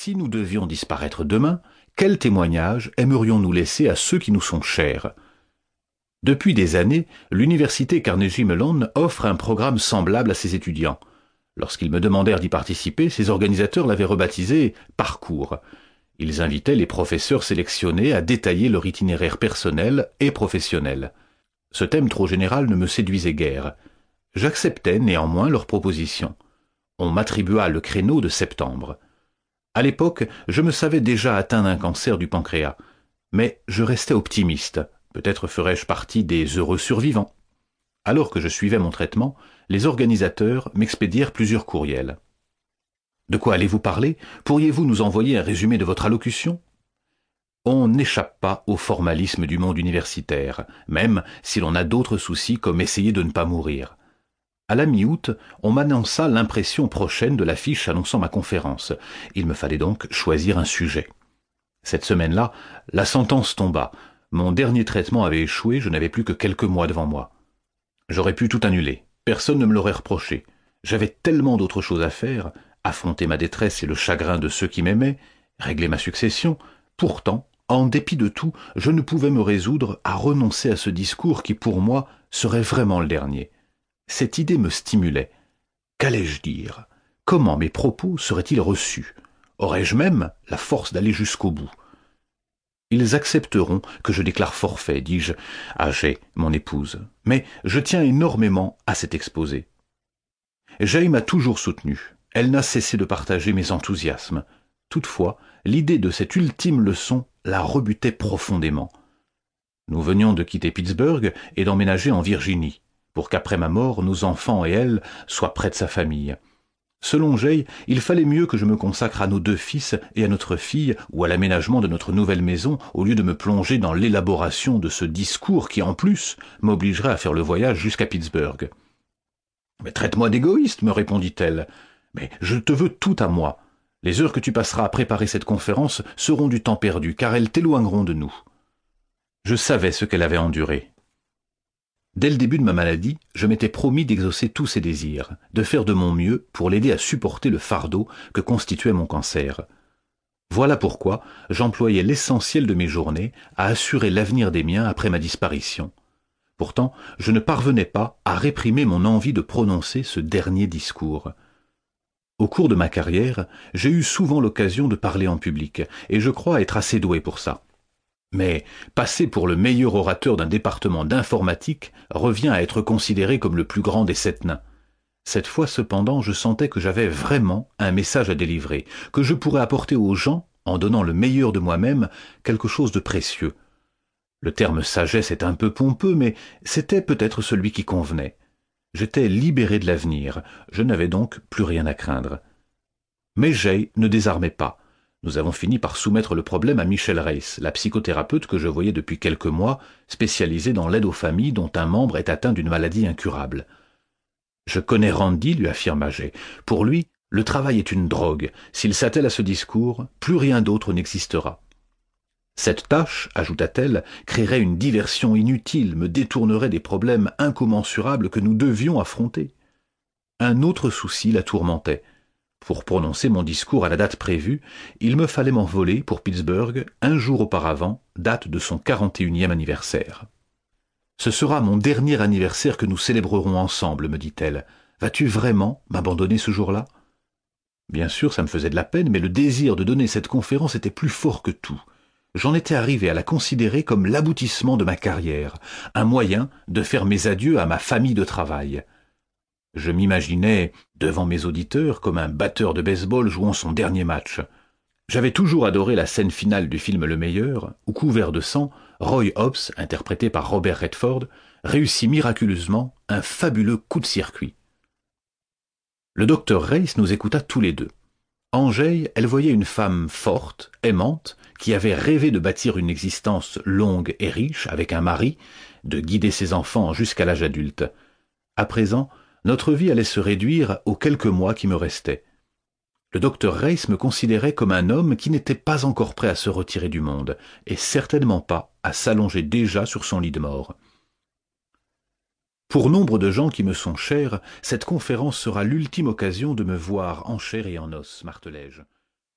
Si nous devions disparaître demain, quel témoignage aimerions-nous laisser à ceux qui nous sont chers? Depuis des années, l'université Carnegie Mellon offre un programme semblable à ses étudiants. Lorsqu'ils me demandèrent d'y participer, ses organisateurs l'avaient rebaptisé Parcours. Ils invitaient les professeurs sélectionnés à détailler leur itinéraire personnel et professionnel. Ce thème trop général ne me séduisait guère. J'acceptais néanmoins leur proposition. On m'attribua le créneau de septembre. À l'époque, je me savais déjà atteint d'un cancer du pancréas, mais je restais optimiste. Peut-être ferais-je partie des heureux survivants. Alors que je suivais mon traitement, les organisateurs m'expédièrent plusieurs courriels. De quoi allez-vous parler? Pourriez-vous nous envoyer un résumé de votre allocution? On n'échappe pas au formalisme du monde universitaire, même si l'on a d'autres soucis comme essayer de ne pas mourir. À la mi-août, on m'annonça l'impression prochaine de l'affiche annonçant ma conférence. Il me fallait donc choisir un sujet. Cette semaine-là, la sentence tomba. Mon dernier traitement avait échoué, je n'avais plus que quelques mois devant moi. J'aurais pu tout annuler. Personne ne me l'aurait reproché. J'avais tellement d'autres choses à faire, affronter ma détresse et le chagrin de ceux qui m'aimaient, régler ma succession. Pourtant, en dépit de tout, je ne pouvais me résoudre à renoncer à ce discours qui, pour moi, serait vraiment le dernier. Cette idée me stimulait. Qu'allais-je dire? Comment mes propos seraient-ils reçus? Aurais-je même la force d'aller jusqu'au bout? Ils accepteront que je déclare forfait, dis-je à Jay, mon épouse. Mais je tiens énormément à cet exposé. Jay m'a toujours soutenu. Elle n'a cessé de partager mes enthousiasmes. Toutefois, l'idée de cette ultime leçon la rebutait profondément. Nous venions de quitter Pittsburgh et d'emménager en Virginie pour qu'après ma mort, nos enfants et elle soient près de sa famille. Selon Jay, il fallait mieux que je me consacre à nos deux fils et à notre fille, ou à l'aménagement de notre nouvelle maison, au lieu de me plonger dans l'élaboration de ce discours qui, en plus, m'obligerait à faire le voyage jusqu'à Pittsburgh. Mais traite-moi d'égoïste, me répondit-elle. Mais je te veux tout à moi. Les heures que tu passeras à préparer cette conférence seront du temps perdu, car elles t'éloigneront de nous. Je savais ce qu'elle avait enduré. Dès le début de ma maladie, je m'étais promis d'exaucer tous ses désirs, de faire de mon mieux pour l'aider à supporter le fardeau que constituait mon cancer. Voilà pourquoi j'employais l'essentiel de mes journées à assurer l'avenir des miens après ma disparition. Pourtant, je ne parvenais pas à réprimer mon envie de prononcer ce dernier discours. Au cours de ma carrière, j'ai eu souvent l'occasion de parler en public, et je crois être assez doué pour ça. Mais passer pour le meilleur orateur d'un département d'informatique revient à être considéré comme le plus grand des sept nains. Cette fois cependant je sentais que j'avais vraiment un message à délivrer, que je pourrais apporter aux gens, en donnant le meilleur de moi-même, quelque chose de précieux. Le terme sagesse est un peu pompeux, mais c'était peut-être celui qui convenait. J'étais libéré de l'avenir, je n'avais donc plus rien à craindre. Mais Jay ne désarmait pas. Nous avons fini par soumettre le problème à Michel Reiss, la psychothérapeute que je voyais depuis quelques mois, spécialisée dans l'aide aux familles dont un membre est atteint d'une maladie incurable. Je connais Randy, lui affirma Jay. Pour lui, le travail est une drogue. S'il s'attelle à ce discours, plus rien d'autre n'existera. Cette tâche, ajouta-t-elle, créerait une diversion inutile, me détournerait des problèmes incommensurables que nous devions affronter. Un autre souci la tourmentait. Pour prononcer mon discours à la date prévue, il me fallait m'envoler pour Pittsburgh un jour auparavant, date de son 41e anniversaire. Ce sera mon dernier anniversaire que nous célébrerons ensemble, me dit-elle. Vas-tu vraiment m'abandonner ce jour-là? Bien sûr, ça me faisait de la peine, mais le désir de donner cette conférence était plus fort que tout. J'en étais arrivé à la considérer comme l'aboutissement de ma carrière, un moyen de faire mes adieux à ma famille de travail. Je m'imaginais devant mes auditeurs comme un batteur de baseball jouant son dernier match. J'avais toujours adoré la scène finale du film Le Meilleur, où, couvert de sang, Roy Hobbs, interprété par Robert Redford, réussit miraculeusement un fabuleux coup de circuit. Le docteur Reiss nous écouta tous les deux. Angèle, elle voyait une femme forte, aimante, qui avait rêvé de bâtir une existence longue et riche avec un mari, de guider ses enfants jusqu'à l'âge adulte. À présent, notre vie allait se réduire aux quelques mois qui me restaient. Le docteur Reiss me considérait comme un homme qui n'était pas encore prêt à se retirer du monde, et certainement pas à s'allonger déjà sur son lit de mort. Pour nombre de gens qui me sont chers, cette conférence sera l'ultime occasion de me voir en chair et en os, martelai-je.